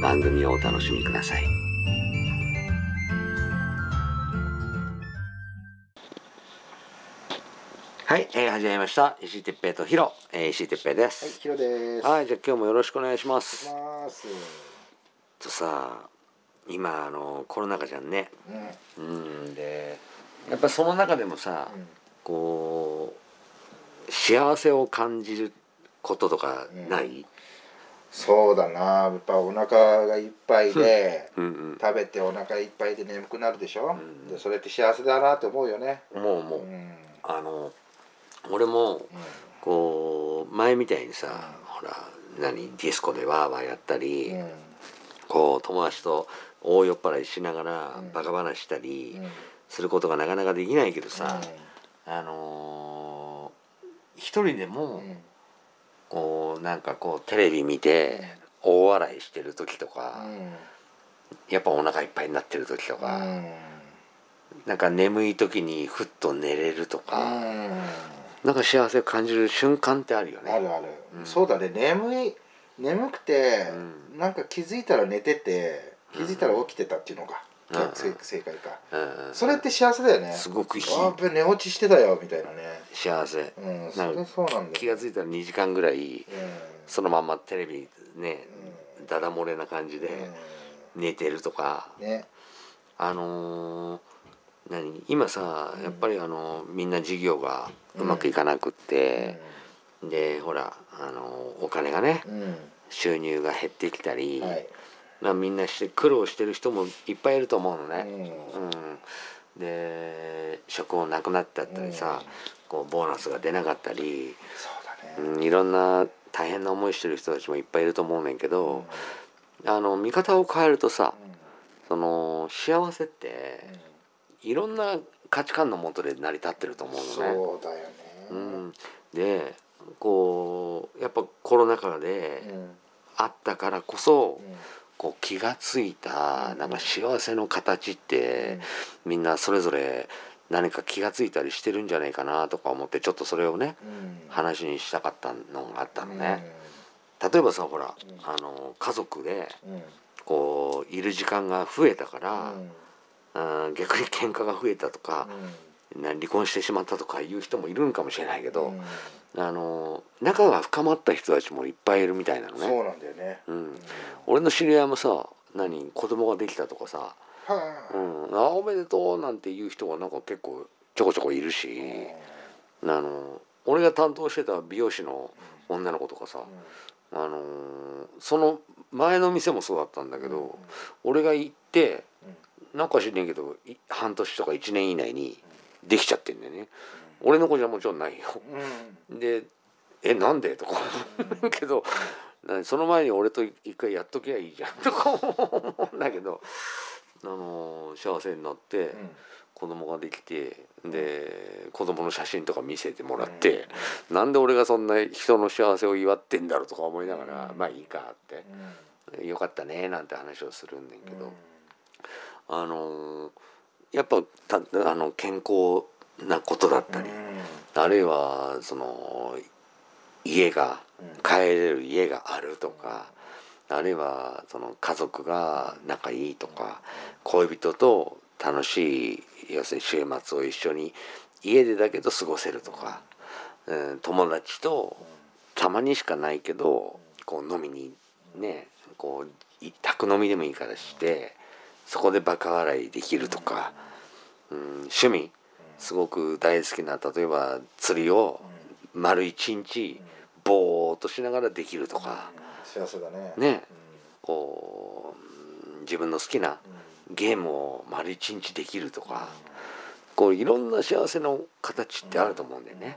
番組をお楽しみください。はい、えー、始まりました。石井哲平とヒロ、えー、石井哲平ではい、す。ヒロです。はい、じゃあ今日もよろしくお願いします。ます。とさ、今あのコロナ禍じゃんね。うん、うんで、やっぱその中でもさ、うん、こう幸せを感じることとかない、そうだな。やっぱお腹がいっぱいで、うん、うん食べてお腹いっぱいで眠くなるでしょ？うんで、それって幸せだなって思うよね。もうもう、うん、あの俺もこう前みたいにさ、ほら何ディスコでワーワーやったり、うん、こう友達と大酔っ払いしながらうん。バカ話したりうん、することがなかなかできないけどさ、うん。あのー一人でもうんこうなんかこうテレビ見て大笑いしてる時とか、やっぱお腹いっぱいになってる時とか、なんか眠い時にふっと寝れるとうか、ん、なんか幸せを感じる瞬間ってあるよね。あるある、うん。そうだね。眠い、眠くて、うなんか気づいたら寝てて、気づいたら起きてたっていうのが、うん正正解か。うんそれって幸せだよね。すごくいいあー寝落ちしてたよみたいなね。幸せうん、そなんかれそうなんだよ。気が付いたら2時間ぐらいうんそのままテレビねうダダ漏れな感じで寝てるとかんね。あのー何？今さやっぱりあのみんな事業がうまくいかなくって、でほらあのお金がねうん。収入が減ってきたり、はい。まあ、みんなして苦労してる人もいっぱいいると思うのうね。ん。うんで職をなくなったったりさ、こうボーナスが出なかったり、そうだね。うん、いろんな大変な思いしてる人たちもいっぱいいると思うねんけど、あの見方を変えるとさその幸せっていろんな価値観のもとで成り立ってると思うのね。そうだよね。うん、でこうやっぱコロナ禍でうん。あったからこそうんこう気がついたうんなんか幸せの形ってみんなそれぞれ何か気がついたりしてるんじゃないかなとか思ってちょっとそれをねうん。話にしたかったのがあったのね。う例えばさほらうんあの家族で。こういる時間が増えたから逆に喧嘩が増えたとかな離婚してしまったとかいう人もいるんかもしれないけど、あの仲が深まった人たちもいっぱいいるみたいなのね。そうなんだよね。う、うんん。俺の知り合いもさ何子供ができたとかさ「うはん、あおめでとう」なんていう人がなんか結構ちょこちょこいるし、あ。あの俺が担当してた美容師の女の子とかさ、うあのその前の店もそうだったんだけんど、俺が行ってなんか知んねんけどい半年とか1年以内にできちゃってんだよね。俺の子じゃもちろんないよ。うん。で「えなんで?」とか思うけどなその前に俺と一回やっときゃいいじゃんとか思うんだけど、あの幸せになってうん。子供ができてで子供の写真とか見せてもらって、なんで俺がそんな人の幸せを祝ってんだろうとか思いながら、うんまあいいかってうん。よかったねなんて話をするんだけど、うんあのやっぱたあの健康なことだったり、あるいはその家が帰れる家があるとかあるいはその家族が仲いいとか恋人と楽しい要するに週末を一緒に家でだけど過ごせるとか、うん、友達とたまにしかないけどこう飲みにねこうい宅飲みでもいいからしてそこでバカ笑いできるとか、うん、趣味すごく大好きな例えば釣りを丸一日ぼーっとしながらできるとか。幸せだね。ね。こう自分の好きなゲームを丸一日できるとか。こういろんな幸せの形ってあると思うんだよね。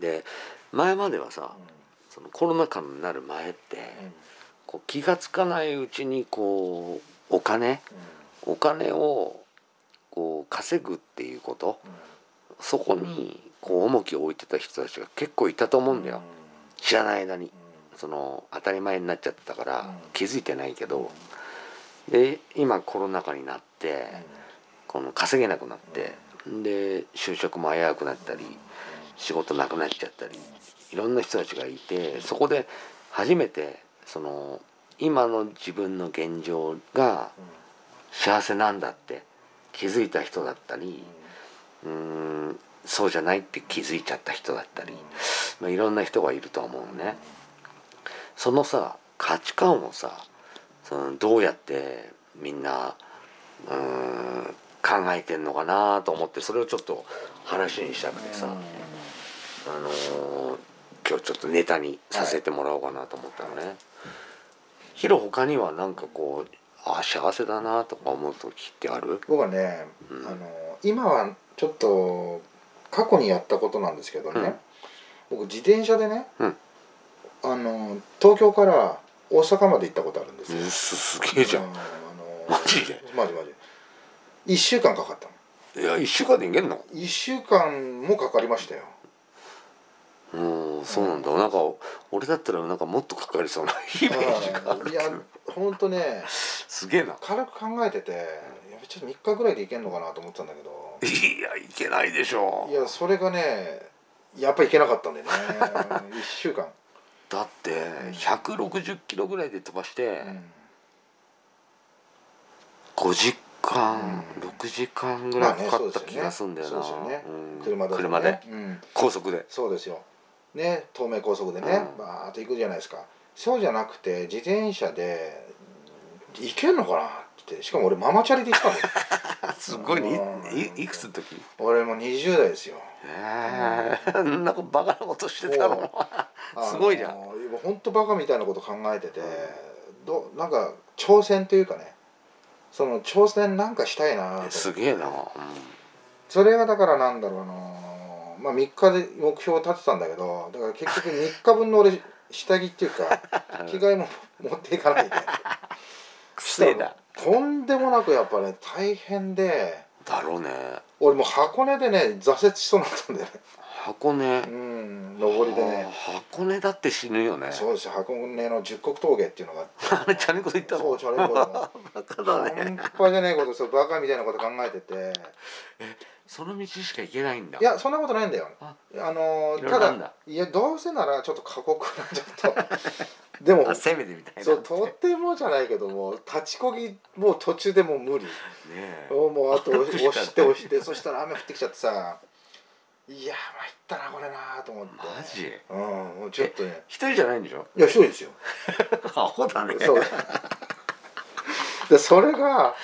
で前まではさそのコロナ禍になる前ってこう気が付かないうちにこうお金？お金をこう稼ぐっていうこと？そこにこう重きを置いてた人たちが結構いたと思うんだよ。知らない間に。その当たり前になっちゃってたから気づいてないけど。で今コロナ禍になってこの稼げなくなってで就職も危うくなったり仕事なくなっちゃったりいろんな人たちがいてそこで初めてその今の自分の現状が幸せなんだって気づいた人だったりうんそうじゃないって気づいちゃった人だったり、まあ、いろんな人がいるとは思うね。そのさ価値観をさそのどうやってみんなうん考えてんのかなと思ってそれをちょっと話にしたくてさ、あのー今日ちょっとネタにさせてもらおうかなと思ったのね。ヒロ他にはなんかこうあ幸せだなとか思う時ってある？僕はね、うん。あの今はちょっと過去にやったことなんですけどね、うん。僕自転車でね、うん。あの東京から大阪まで行ったことあるんですよ、うんすすげえじゃん。あの マジで？マジマジ。1週間かかったの。いや一週間でいけんの？1週間もかかりましたようんそうなんだ。なんか俺だったらなんかもっとかかりそうなイメージがあるいやほんとねすげえな。軽く考えてていやちょっと3日ぐらいで行けんのかなと思ってたんだけど。いやいけないでしょいやそれがねやっぱ行けなかったんだよね。1週間、だって160キロぐらいで飛ばしてうん。5時間、うん。6時間ぐらいかかった気がするんだよな、ねうん。車で。うん、高速で。そうですよね東名高速でね、うん。バーッと行くじゃないですか。そうじゃなくて自転車で行けんのかなってしかも俺ママチャリで行ったんだよすごいね。うん。いくつの時？俺も20代ですよ。ええなんかバカなことしてたの？すごいじゃん。ん本当バカみたいなこと考えててどなんか挑戦というかねその挑戦なんかしたいなすげえな、それがだからなんだろうあのまあ3日で目標を立てたんだけどだから結局3日分の俺下着っていうか着替えも 持っていかないで。くせえだとんでもなくやっぱね大変でだろうね。俺もう箱根でね挫折しそうになったんだよね。箱根。うん上りでね。箱根だって死ぬよね。そうですよ。箱根の十国峠っていうのがあ れチャリンコで行ったの？そうチャリンコで。も バカだね。半端じゃないことそうバカみたいなこと考えててその道しか行けないんだ。いやそんなことないんだよ。ああのただいやどうせならちょっと過酷なちょっと。でもあせめてみたいなそうとてもじゃないけども立ちこぎもう途中でもう無理。ねえ。もうあと 押し押して押してそしたら雨降ってきちゃってさいや参ったなこれなと思って。マジ？うんもうちょっとね。一人じゃないんでしょ？いや一人ですよ。アホだね。そう。でそれが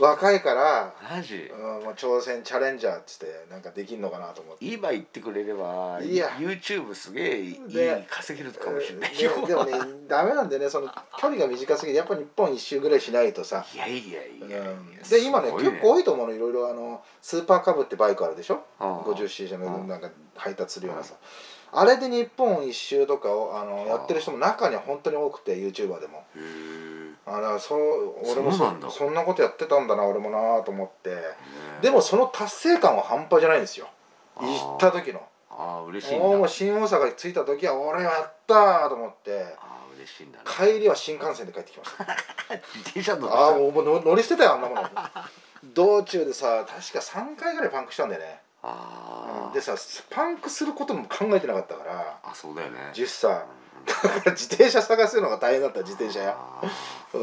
若いから、マジ？うん、もう挑戦チャレンジャーっつってなんかできんのかなと思って。今言ってくれればいや。YouTube すげえいいで稼げるかもしれないでよ。でもね ダメなんでねその距離が短すぎてやっぱ日本一周ぐらいしないとさ。いやいやいやいやうん。で今ね。すごい結構多いと思うのいろいろあのスーパーカブってバイクあるでしょ？うん 50cc のうんなんか配達するようなさ。あれで日本一周とかをあのんやってる人も中には本当に多くて YouTuber でも。へえあだそう俺もそうなんだ。そんなことやってたんだな俺もなと思って。ねでもその達成感は半端じゃないんですよ。行った時の。ああ嬉しいんだ。もう新大阪に着いた時は俺やったーと思って。ああ嬉しいんだね。帰りは新幹線で帰ってきました。自転車乗ああもう乗乗り捨てたよあんなもの。道中でさ確か3回ぐらいパンクしたんだよね。ああでさパンクすることも考えてなかったから。あそうだよね。実際。だから自転車探すのが大変だった自転車やあうん。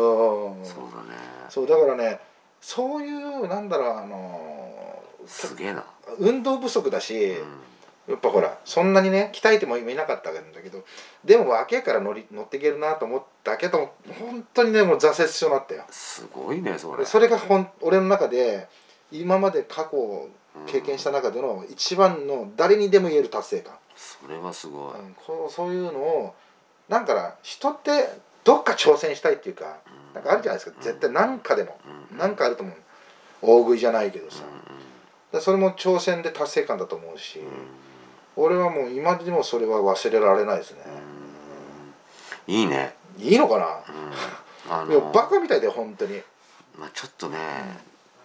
ーそうだね。そうだからねそういうなんだろうあのすげえな。運動不足だし、うん。やっぱほらそんなにね鍛えてもいなかったんだけどでも若えから乗り乗っていけるなと思ったけど本当にねもう挫折しそうになったよ。すごいねそれ。それがほん俺の中で今まで過去経験した中での一番の誰にでも言える達成感、それはすごい、うんこうそういうのをなんかな人ってどっか挑戦したいっていうかなんかあるじゃないですか。絶対何かでも。うん。何かあると思う。大食いじゃないけどさ。それも挑戦で達成感だと思うし俺はもう今でもそれは忘れられないですね。うん。いいね、いいのかうん、あないやバカみたいだよ本当に。まあ、ちょっとね、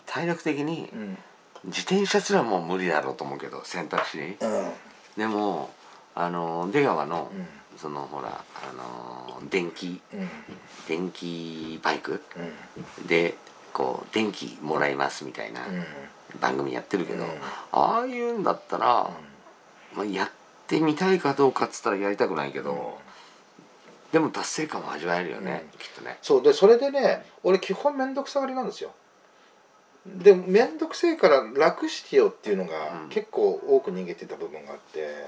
体力的にうん。自転車すらもう無理だろうと思うけど選択肢。にうん。でもあの出川の、うんそのほらあの電気うん。電気バイクうん。でこう電気もらいますみたいなうん。番組やってるけど、うん。ああいうんだったら、まあ、やってみたいかどうかっつったらやりたくないけど、でも達成感は味わえるよね、うん。きっとね。そう。でそれでね俺基本面倒くさがりなんですよ。で面倒くせえから楽してよっていうのがうん。結構多く逃げてた部分があって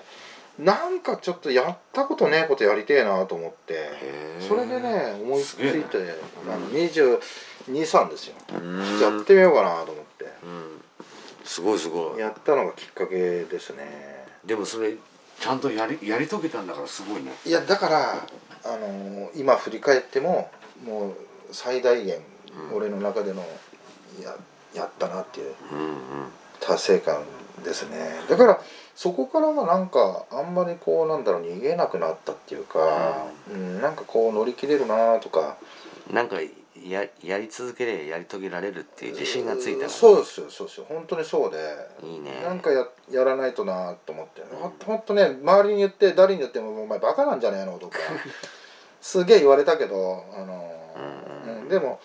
なんかちょっとやったことねえことやりてえなと思ってそれでね思いついてすげえ。あの223ですよ。うん。やってみようかなと思って。うん。すごいすごい。やったのがきっかけですね。でもそれちゃんとやりやり遂げたんだからすごいね。いやだからあの今振り返ってももう最大限うん。俺の中でのややったなっていう。うんうん達成感ですね。だからそこからはなんかあんまりこうなんだろう逃げなくなったっていうか、うん、なんかこう乗り切れるなとか。なんかややり続ければやり遂げられるっていう自信がついたか。らそうですよそうですよ。本当にそうで。いいね。なんかややらないとなと思って、ほん、ほんとね周りに言って誰に言っても「お前バカなんじゃねえの?」とか すげえ言われたけどあの、うんうん。うんでも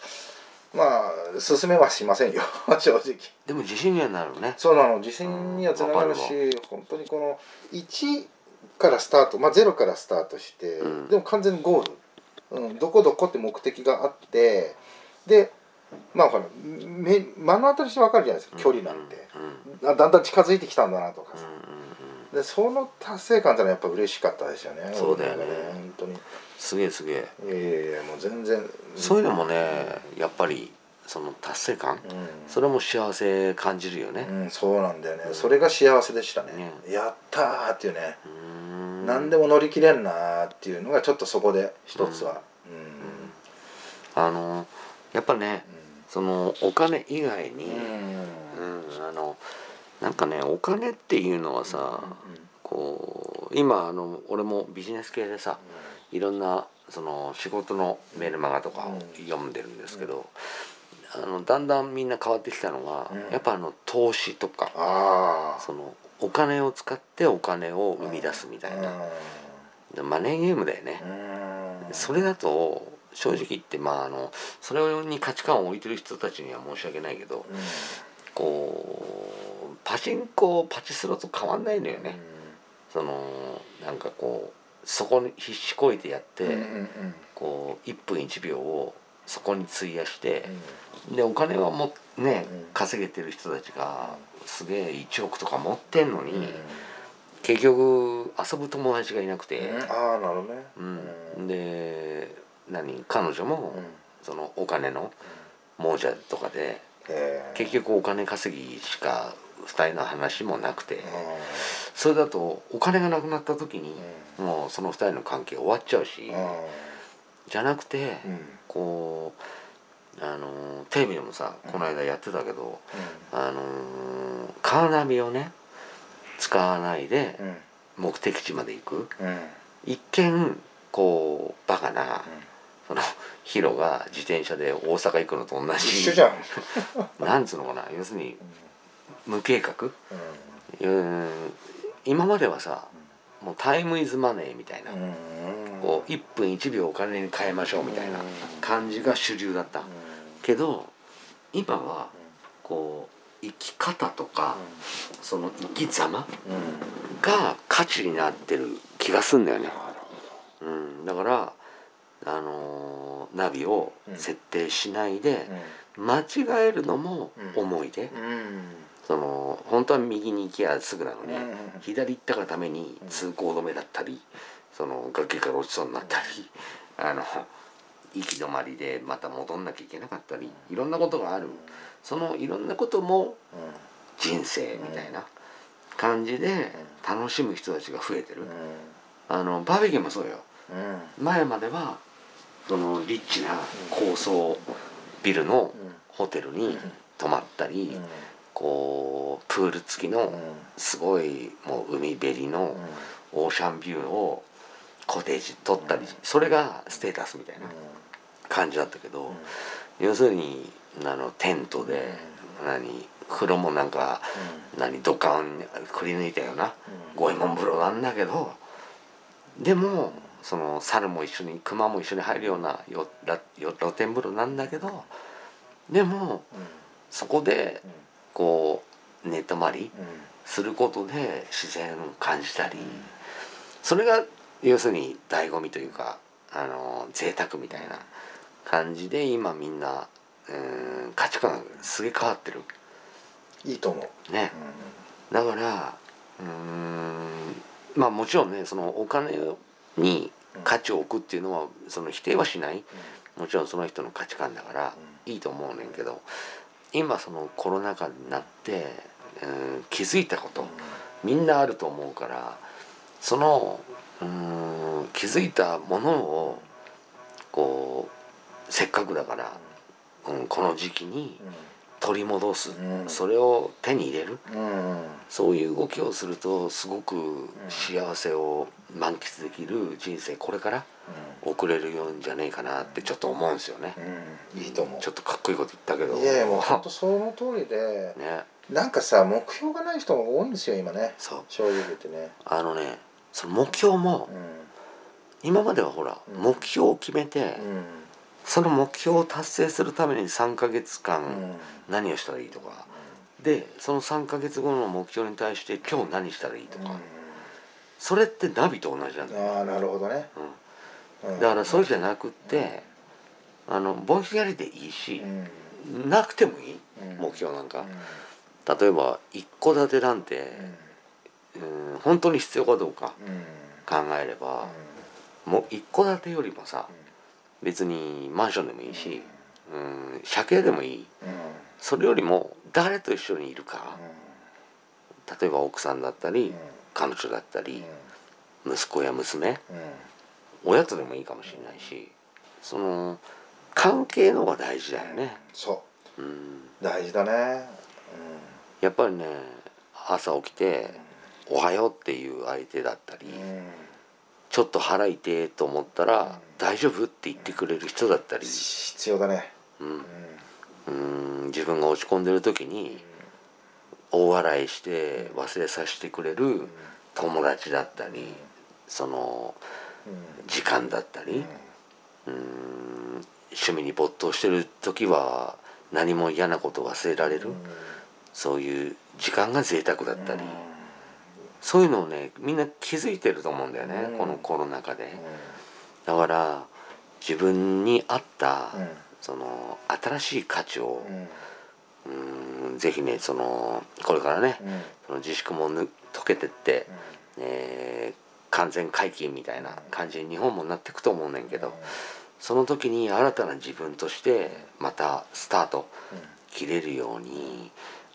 まあ進めはしませんよ。正直。でも自信にはなるね。そうなの。自信にはつながるし、本当にこの1からスタートまあ0からスタートして、うん。でも完全にゴール、うん、どこどこって目的があってでまあほら目目の当たりして分かるじゃないですか。距離なんて、うん。あだんだん近づいてきたんだなとかさ、うんうんうん。でその達成感ってのはやっぱ嬉しかったですよね。そうだよね本当に。すげえすげえ。いやいやいや全然。そういうのもねやっぱりその達成感？うん。それも幸せ感じるよね。うん、そうなんだよね、それが幸せでしたね。ね。やったーっていうね、う何でも乗り切れんなーっていうのがちょっとそこで一つは。あのやっぱねそのお金以外に、うん。うん、あのなんかねお金っていうのはさ、こう今あの俺もビジネス系でさいろんなその仕事のメルマガとかを読んでるんですけど、あのだんだんみんな変わってきたのが、うん。やっぱあの投資とかそのお金を使ってお金を生み出すみたいな、でマネーゲームだよね、うん。それだと正直言ってまああのそれに価値観を置いてる人たちには申し訳ないけどうん。こうパチンコパチスロと変わんないのよね、そのなんかこうそこに必死こいてやって、うんうんうん。こう1分1秒をそこに費やしてうん、でお金はもねうん。稼げてる人たちがすげえ1億とか持ってんのに、うん。結局遊ぶ友達がいなくて、ああなるほどねうん。で何彼女も、そのお金の亡者とかでえ結局お金稼ぎしか2人の話もなくて。局それだとお金がなくなった時にもうその2人の関係終わっちゃうしじゃなくてこうあのテレビでもさこの間やってたけどあのカーナビをね使わないで目的地まで行く。一見こうバカなそのヒロが自転車で大阪行くのと同じ。一緒じゃん。なんつうのかな。要するに無計画？うん。今まではさもうタイムイズマネーみたいな、こう1分1秒お金に変えましょうみたいな感じが主流だった、けど今はこう生き方とかその生き様が価値になってる気がすんだよね、うん、だからあのーナビを設定しないで間違えるのも思い出、その本当は右に行きゃすぐなのに、左行ったがために通行止めだったりその崖から落ちそうになったり、あの行き止まりでまた戻んなきゃいけなかったりいろんなことがある。そのいろんなことも人生みたいな感じで楽しむ人たちが増えてる。うん。あのバーベキューもそうよ。うん。前まではそのリッチな高層ビルのホテルに泊まったりこうプール付きのすごいもう海べりのオーシャンビューをコテージ取ったりそれがステータスみたいな感じだったけど要するにあのテントで何風呂もなんか何ドカンくり抜いたような五右衛門風呂なんだけどでもその猿も一緒に熊も一緒に入るようなよらよ露天風呂なんだけどでもそこでこう寝泊まりすることで自然を感じたりそれが要するに醍醐味というかあの贅沢みたいな感じで今みんなうん価値観がすげえ変わってる。いいと思う。ね。だからうーんまあもちろんねそのお金に価値を置くっていうのはその否定はしない。もちろんその人の価値観だからいいと思うねんけど今そのコロナ禍になって、うん、気づいたことみんなあると思うからそのうん気づいたものをこうせっかくだから、うん、この時期に取り戻す、うん。それを手に入れる。うんそういう動きをするとすごく幸せを満喫できる人生これから送れるようんじゃねえかなってちょっと思うんですよね。うん。いいと思う。ちょっとかっこいいこと言ったけど。いやいやもう本当その通りで ね、なんかさ目標がない人が多いんですよ今ね。そう。正直言ってね。あのね、その目標もう今まではほら、うん。目標を決めて、その目標を達成するために3ヶ月間うん。何をしたらいいとか、でその3ヶ月後の目標に対して今日何したらいいとか、それってナビと同じなんだよ、ああなるほどね。うんうんだからそれじゃなくって、あのぼんやりでいいしう、ん。なくてもいい。うん。目標なんか。うん、例えば一戸建てなんて、うん、本当に必要かどうかうん。考えれば、もう一戸建てよりもさ別にマンションでもいいし、うん、車系でもいい。それよりも誰と一緒にいるか。例えば奥さんだったり、彼女だったり、息子や娘うんうん親とでもいいかもしれないしその関係のが大事だよね、そう。ん、う大事だね。やっぱりね朝起きて「おはよう」っていう相手だったり、うん。ちょっと腹痛えと思ったらうん「大丈夫?」って言ってくれる人だったり、必要だね。うん。うん。うん。自分が落ち込んでる時に大笑いして忘れさせてくれる友達だったりその時間だったりうん趣味に没頭してる時は何も嫌なこと忘れられるそういう時間が贅沢だったり。そういうのをねみんな気づいてると思うんだよねうん。このコロナ禍で。だから自分に合ったその新しい価値をうん。ぜひねそのこれからねその自粛もぬ解けてって、えー完全解禁みたいな感じに日本もなっていくと思うねんけどその時に新たな自分としてまたスタート切れるように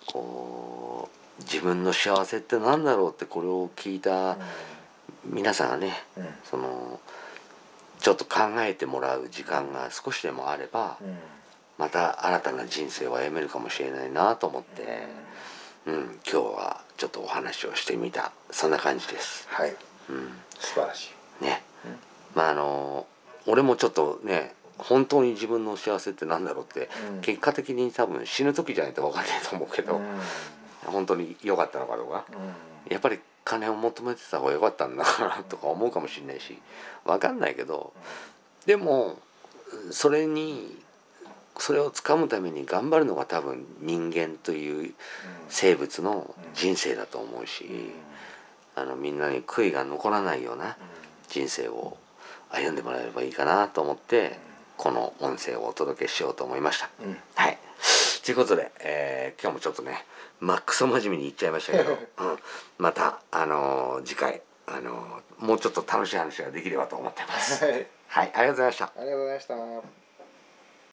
こう自分の幸せって何だろうってこれを聞いた皆さんがねそのちょっと考えてもらう時間が少しでもあればまた新たな人生を歩めるかもしれないなと思って、うん、今日はちょっとお話をしてみたそんな感じです。はいうん素晴らしい。ね、まああの俺もちょっとね本当に自分の幸せってなんだろうって、うん。結果的に多分死ぬ時じゃないと分かんないと思うけど、本当に良かったのかどうか。やっぱり金を求めてた方が良かったんだなとか思うかもしれないし分かんないけどでもそれにそれを掴むために頑張るのが多分人間という生物の人生だと思うしあのみんなに悔いが残らないような人生を歩んでもらえればいいかなと思ってこの音声をお届けしようと思いました。うんはい。ということで、えー今日もちょっとねマックス真面目に言っちゃいましたけど、うん、また、あのー次回、あのーもうちょっと楽しい話ができればと思ってます。はいはい、ありがとうございました。ありがとうございました